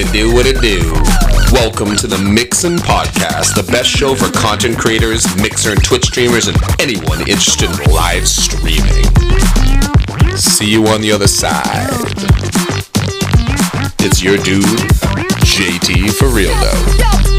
It do, what it do. Welcome to the Mixin Podcast, the best show for content creators, Mixer and Twitch streamers, and anyone interested in live streaming. See you on the other side. It's your dude, JT for real dough.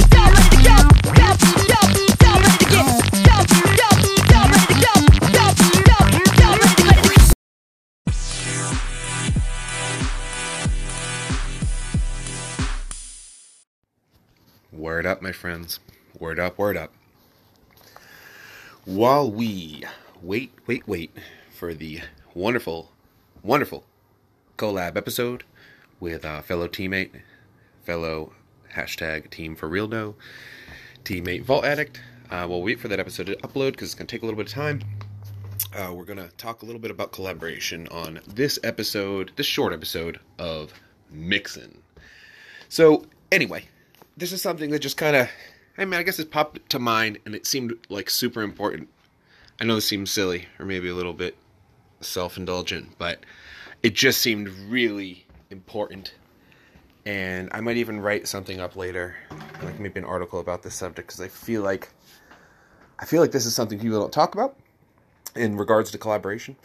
Word up, my friends. Word up, word up. While we wait, wait, wait for the wonderful, wonderful collab episode with uh, fellow teammate, fellow hashtag team for real no, teammate Vault Addict. Uh, we'll wait for that episode to upload because it's going to take a little bit of time. Uh, we're going to talk a little bit about collaboration on this episode, this short episode of Mixin. So, anyway, this is something that just kind of, I mean, I guess it popped to mind and it seemed like super important. I know this seems silly or maybe a little bit self indulgent, but it just seemed really important. And I might even write something up later, like maybe an article about this subject, because I feel like I feel like this is something people don't talk about in regards to collaboration.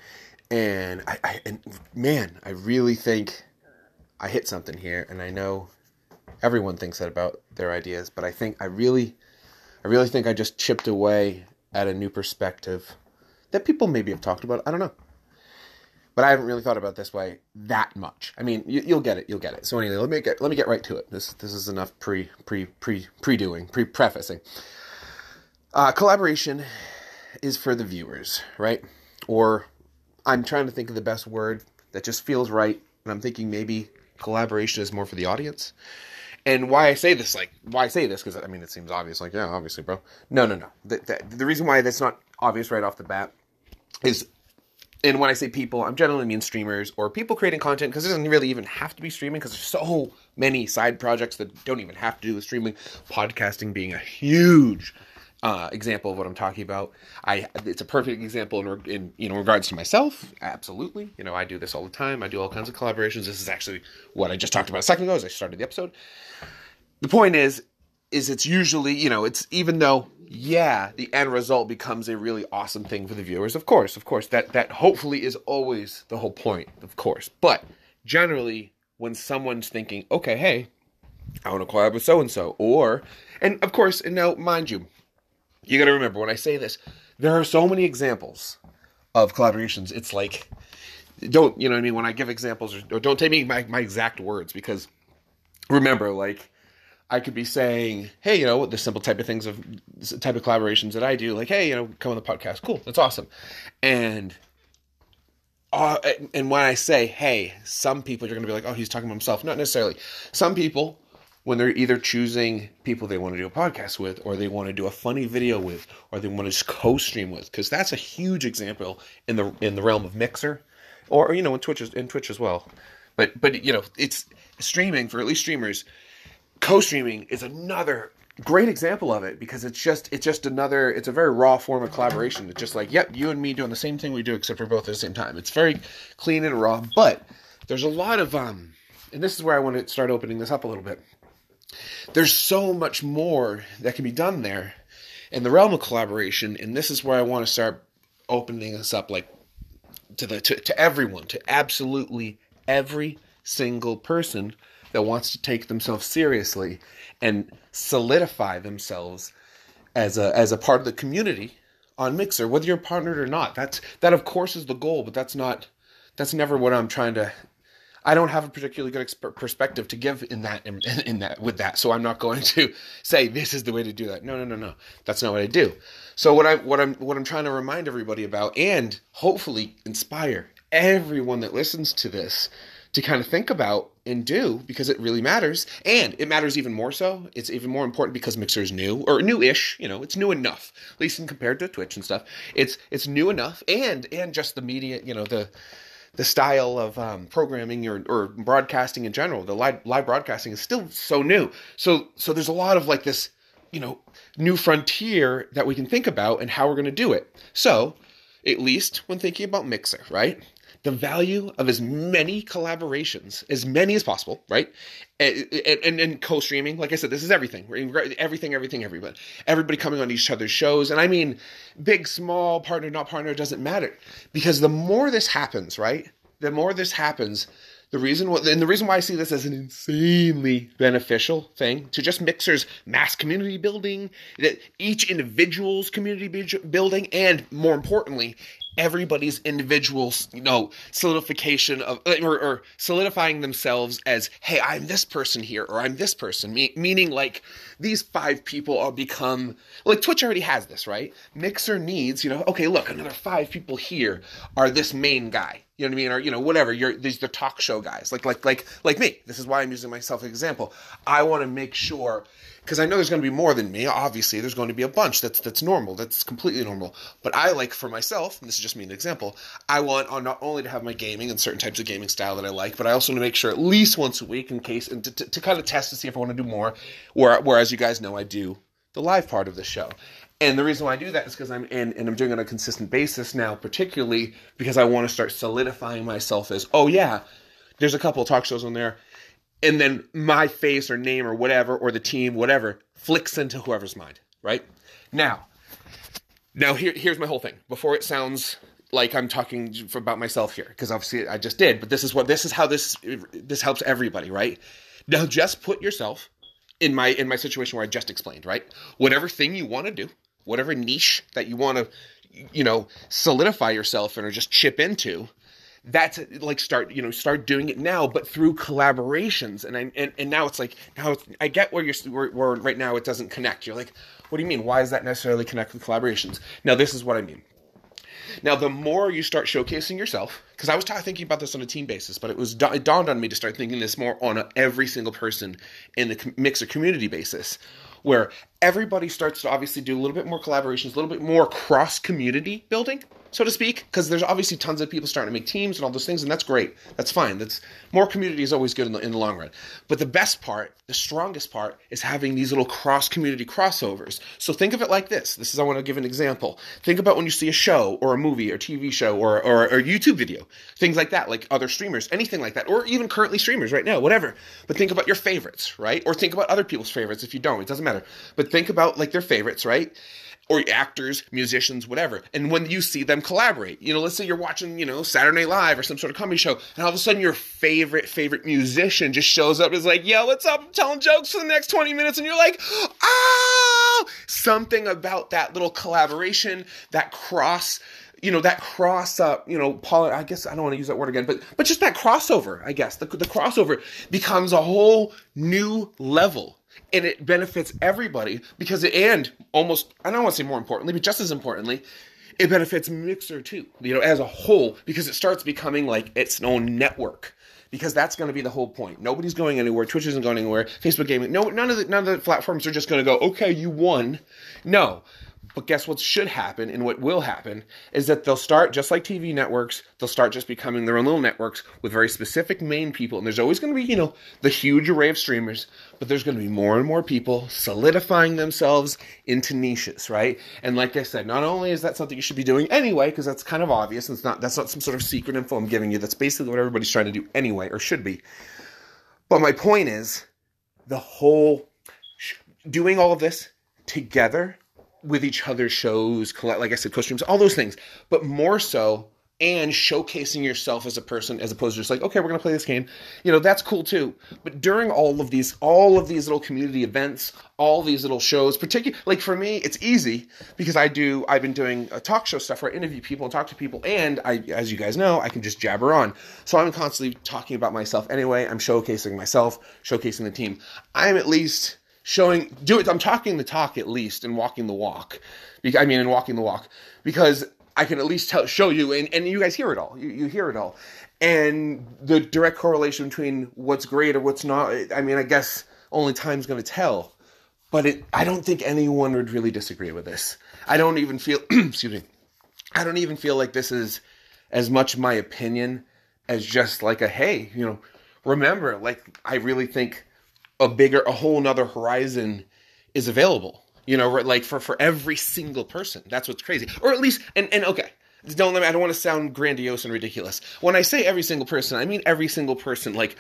And I, I and man, I really think I hit something here, and I know everyone thinks that about their ideas, but I think I really, I really think I just chipped away at a new perspective that people maybe have talked about. I don't know, but I haven't really thought about this way that much. I mean, you, will get it, you'll get it. So anyway, let me get let me get right to it. This this is enough pre pre pre pre doing pre prefacing. Uh, collaboration is for the viewers, right? Or I'm trying to think of the best word that just feels right, and I'm thinking maybe collaboration is more for the audience. And why I say this, like, why I say this, because I mean, it seems obvious, like, yeah, obviously, bro. No, no, no. The, the, the, reason why that's not obvious right off the bat is, and when I say people, I'm generally mean streamers or people creating content, because it doesn't really even have to be streaming, because there's so many side projects that don't even have to do with streaming. Podcasting being a huge uh, example of what I'm talking about. I it's a perfect example in, in you know regards to myself. Absolutely, you know I do this all the time. I do all kinds of collaborations. This is actually what I just talked about a second ago as I started the episode. The point is, is it's usually you know it's even though yeah the end result becomes a really awesome thing for the viewers. Of course, of course that that hopefully is always the whole point. Of course, but generally when someone's thinking, okay, hey, I want to collab with so and so, or and of course, and now mind you you got to remember when I say this, there are so many examples of collaborations. It's like, don't, you know what I mean? When I give examples, or, or don't take me my, my exact words because remember, like, I could be saying, hey, you know, the simple type of things of type of collaborations that I do, like, hey, you know, come on the podcast, cool, that's awesome. And uh, and when I say, hey, some people you're going to be like, oh, he's talking about himself. Not necessarily. Some people when they're either choosing people they want to do a podcast with or they want to do a funny video with or they want to co-stream with because that's a huge example in the in the realm of mixer or you know in twitch in twitch as well. But but you know it's streaming for at least streamers co-streaming is another great example of it because it's just it's just another it's a very raw form of collaboration. It's just like yep you and me doing the same thing we do except we're both at the same time. It's very clean and raw but there's a lot of um and this is where i want to start opening this up a little bit there's so much more that can be done there in the realm of collaboration, and this is where I want to start opening this up, like to the to, to everyone, to absolutely every single person that wants to take themselves seriously and solidify themselves as a as a part of the community on Mixer, whether you're partnered or not. That's that of course is the goal, but that's not that's never what I'm trying to I don't have a particularly good exp- perspective to give in that in, in, that with that. So I'm not going to say this is the way to do that. No, no, no, no. That's not what I do. So what I what I'm what I'm trying to remind everybody about and hopefully inspire everyone that listens to this to kind of think about and do because it really matters and it matters even more so it's even more important because mixer is new or new-ish you know it's new enough at least in compared to twitch and stuff it's it's new enough and and just the media you know the the style of um, programming or, or broadcasting in general, the live, live broadcasting is still so new. So so there's a lot of like this, you know, new frontier that we can think about and how we're going to do it. So at least when thinking about Mixer, right? The value of as many collaborations, as many as possible, right? And, and, and co-streaming, like I said, this is everything, everything, everything, everybody, everybody coming on each other's shows, and I mean, big, small, partner, not partner, doesn't matter, because the more this happens, right? The more this happens, the reason, and the reason why I see this as an insanely beneficial thing to just Mixer's mass community building, each individual's community building, and more importantly, everybody's individual, you know, solidification of, or, or, solidifying themselves as, hey, I'm this person here, or I'm this person, Me- meaning like these five people all become, like Twitch already has this, right? Mixer needs, you know, okay, look, another five people here are this main guy. You know what I mean? Or, you know, whatever. You're these the talk show guys. Like like like like me. This is why I'm using myself as an example. I want to make sure because I know there's going to be more than me. Obviously, there's going to be a bunch that's that's normal, that's completely normal. But I like for myself, and this is just me an example. I want on not only to have my gaming and certain types of gaming style that I like, but I also want to make sure at least once a week, in case and to, to, to kind of test to see if I want to do more. Where, whereas you guys know, I do the live part of the show. And the reason why I do that is because I'm in, and I'm doing it on a consistent basis now, particularly because I want to start solidifying myself as, oh yeah, there's a couple of talk shows on there and then my face or name or whatever or the team whatever flicks into whoever's mind right? Now now here, here's my whole thing before it sounds like i'm talking about myself here because obviously i just did but this is what this is how this this helps everybody right? Now just put yourself in my in my situation where i just explained right? Whatever thing you want to do whatever niche that you want to you know solidify yourself in or just chip into that's like start you know start doing it now but through collaborations. And I, and, and now it's like now it's, i get where you're where, where right now it doesn't connect. You're like what do you mean? Why does that necessarily connect with collaborations? Now this is what i mean. Now the more you start showcasing yourself because i was t- thinking about this on a team basis but it was it dawned on me to start thinking this more on a, every single person in the mixer community basis where everybody starts to obviously do a little bit more collaborations a little bit more cross community building so to speak, because there's obviously tons of people starting to make teams and all those things, and that's great. That's fine. That's more community is always good in the, in the long run. But the best part, the strongest part, is having these little cross community crossovers. So think of it like this. This is I want to give an example. Think about when you see a show or a movie or TV show or or, or YouTube video, things like that, like other streamers, anything like that, or even currently streamers right now, whatever. But think about your favorites, right? Or think about other people's favorites if you don't. It doesn't matter. But think about like their favorites, right? or actors, musicians, whatever. And when you see them collaborate, you know, let's say you're watching, you know, Saturday Live or some sort of comedy show, and all of a sudden your favorite, favorite musician just shows up and is like, yo, what's up? I'm telling jokes for the next 20 minutes. And you're like, oh, something about that little collaboration, that cross you know that cross up you know paul i guess i don't want to use that word again but but just that crossover i guess the, the crossover becomes a whole new level and it benefits everybody because it, and almost I don't want to say more importantly, but just as importantly, it benefits Mixer too, you know, as a whole because it starts becoming like its own network. Because that's going to be the whole point. Nobody's going anywhere. Twitch isn't going anywhere. Facebook gaming. No, none of the none of the platforms are just going to go. Okay, you won. No, but guess what should happen and what will happen is that they'll start, just like TV networks, they'll start just becoming their own little networks with very specific main people. And there's always going to be, you know, the huge array of streamers, but there's going to be more and more people solidifying themselves into niches, right? And like I said, not only is that something you should be doing anyway, because that's kind of obvious, and it's not, that's not some sort of secret info I'm giving you. That's basically what everybody's trying to do anyway, or should be. But my point is, the whole doing all of this together with each other's shows, like I said, co-streams, all those things, but more so and showcasing yourself as a person as opposed to just like okay we're going to play this game. You know that's cool too. But during all of these all of these little community events all these little shows particularly like for me it's easy because i do i've been doing a talk show stuff where i interview people and talk to people and i as you guys know i can just jabber on. So i'm constantly talking about myself anyway. I'm showcasing myself showcasing the team. I'm at least showing do it i'm talking the talk at least and walking the walk. I mean and walking the walk. Because i can at least tell show you and, and you guys hear it all. You, you hear it all. And the direct correlation between what's great or what's not i mean i guess only time's going to tell. But it, i don't think anyone would really disagree with this. I don't even feel excuse me i don't even feel like this is as much my opinion as just like a hey you know remember like i really think a bigger, a whole nother horizon is available. You know, like for for every single person. That's what's crazy. Or at least, and and okay, don't let me. I don't want to sound grandiose and ridiculous. When I say every single person, I mean every single person. Like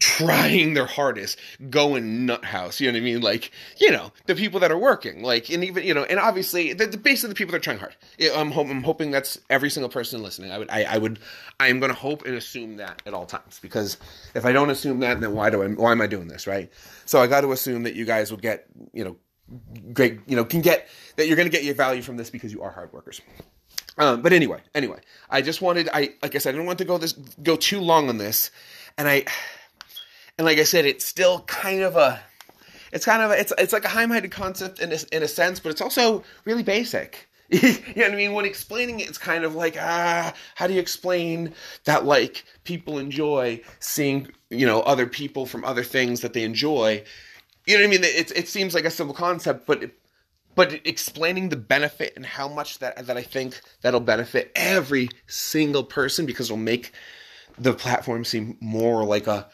trying their hardest, going nut house. You know what I mean? Like, you know, the people that are working, like, and even, you know, and obviously, the, the basically the people that are trying hard. I'm, I'm hoping that's every single person listening. I would, I, I would, I am going to hope and assume that at all times because if I don't assume that, then why do I, why am I doing this, right? So I got to assume that you guys will get, you know, great, you know, can get that you're going to get your value from this because you are hard workers. Um, but anyway, anyway, I just wanted, I like I said, I didn't want to go this go too long on this, and I and like I said, it's still kind of a, it's kind of a, it's it's like a high-minded concept in a, in a sense, but it's also really basic. you know what I mean? When explaining it, it's kind of like ah, how do you explain that? Like people enjoy seeing you know other people from other things that they enjoy. You know what I mean? It it seems like a simple concept, but. It, but explaining the benefit and how much that that I think that'll benefit every single person because it'll make the platform seem more like a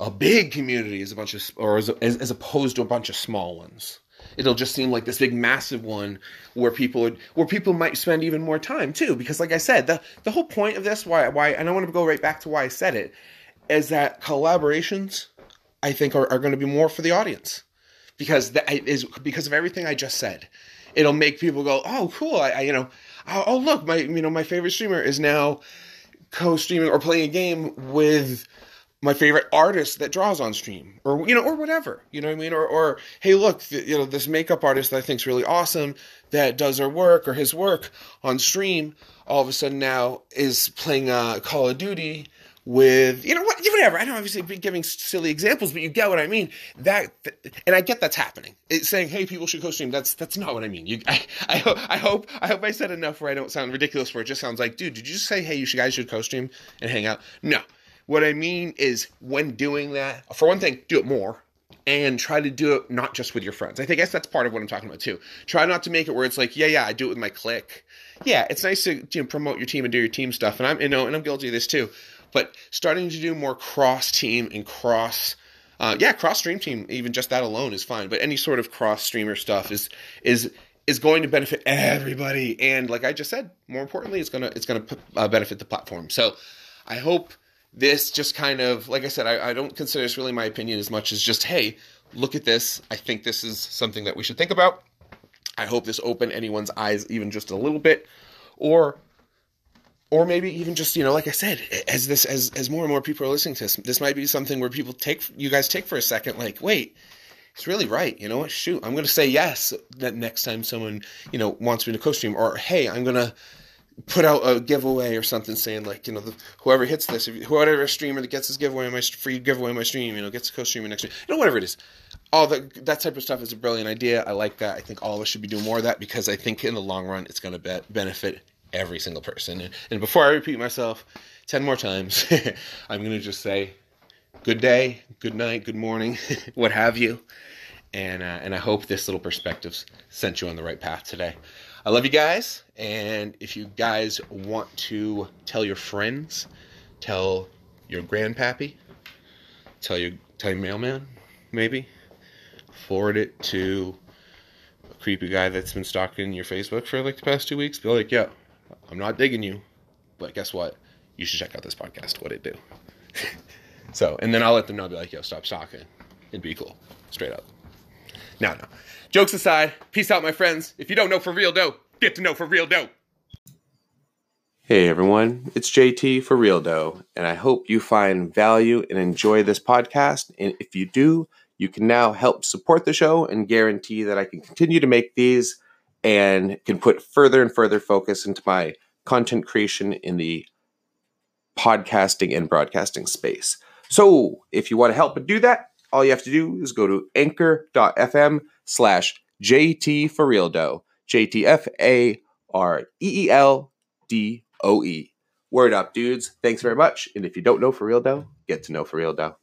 a big community as a bunch of, or as, as, as opposed to a bunch of small ones. It'll just seem like this big, massive one where people would, where people might spend even more time too. Because, like I said, the the whole point of this, why, why, and I want to go right back to why I said it, is that collaborations, I think, are, are going to be more for the audience because that is because of everything I just said. It'll make people go, "Oh, cool! I, I you know, oh, oh look, my you know my favorite streamer is now co-streaming or playing a game with." My favorite artist that draws on stream or you know or whatever you know what i mean? Or or hey look you know this makeup artist that i think's really awesome that does her work or his work on stream all of a sudden now is playing uh, call of duty with you know what whatever. I don't obviously be giving silly examples but you get what i mean. That and i get that's happening. It's saying hey people should co-stream. That's that's not what i mean. You i i, ho- I hope i hope i said enough where i don't sound ridiculous where it just sounds like dude did you just say hey you guys should co-stream and hang out? No what I mean is, when doing that, for one thing, do it more and try to do it not just with your friends. I think that's part of what I'm talking about too. Try not to make it where it's like, yeah, yeah, I do it with my clique. Yeah, it's nice to you know, promote your team and do your team stuff, and I'm you know, and I'm guilty of this too. But starting to do more cross team and cross, uh, yeah, cross stream team, even just that alone is fine. But any sort of cross streamer stuff is is is going to benefit everybody, and like I just said, more importantly, it's gonna it's gonna uh, benefit the platform. So I hope this just kind of like i said I, I, don't consider this really my opinion as much as just hey look at this. I think this is something that we should think about. I hope this opened anyone's eyes even just a little bit. Or or maybe even just you know like i said as this as as more and more people are listening to this this might be something where people take you guys take for a second like wait It's really right. You know what? Shoot i'm to say yes that next time someone you know wants me to co-stream. Or hey i'm to put out a giveaway or something saying like you know the, whoever hits this if, whoever streamer that gets this giveaway my free giveaway my stream you know gets a co-streamer next year you know whatever it is. All that that type of stuff is a brilliant idea. I like that. I think all of us should be doing more of that because i think in the long run it's going to be- benefit every single person. And, and before i repeat myself 10 more times i'm going to just say good day good night good morning what have you. And uh, and i hope this little perspective sent you on the right path today I love you guys. And if you guys want to tell your friends, tell your grandpappy, tell your tell your mailman, maybe, forward it to a creepy guy that's been stalking your Facebook for like the past two weeks. Be like, yo, I'm not digging you, but guess what? You should check out this podcast. What it do? so, and then I'll let them know. Be like, yo, stop stalking. It'd be cool, straight up. No, no. Jokes aside, peace out, my friends. If you don't know for real dough, get to know for real dough. Hey everyone, it's JT for Real Dough, and I hope you find value and enjoy this podcast. And if you do, you can now help support the show and guarantee that I can continue to make these and can put further and further focus into my content creation in the podcasting and broadcasting space. So if you want to help do that, all you have to do is go to anchor.fm slash JT for real dough. JTF A R E E L D O E. Word up, dudes. Thanks very much. And if you don't know for real dough, get to know for real dough.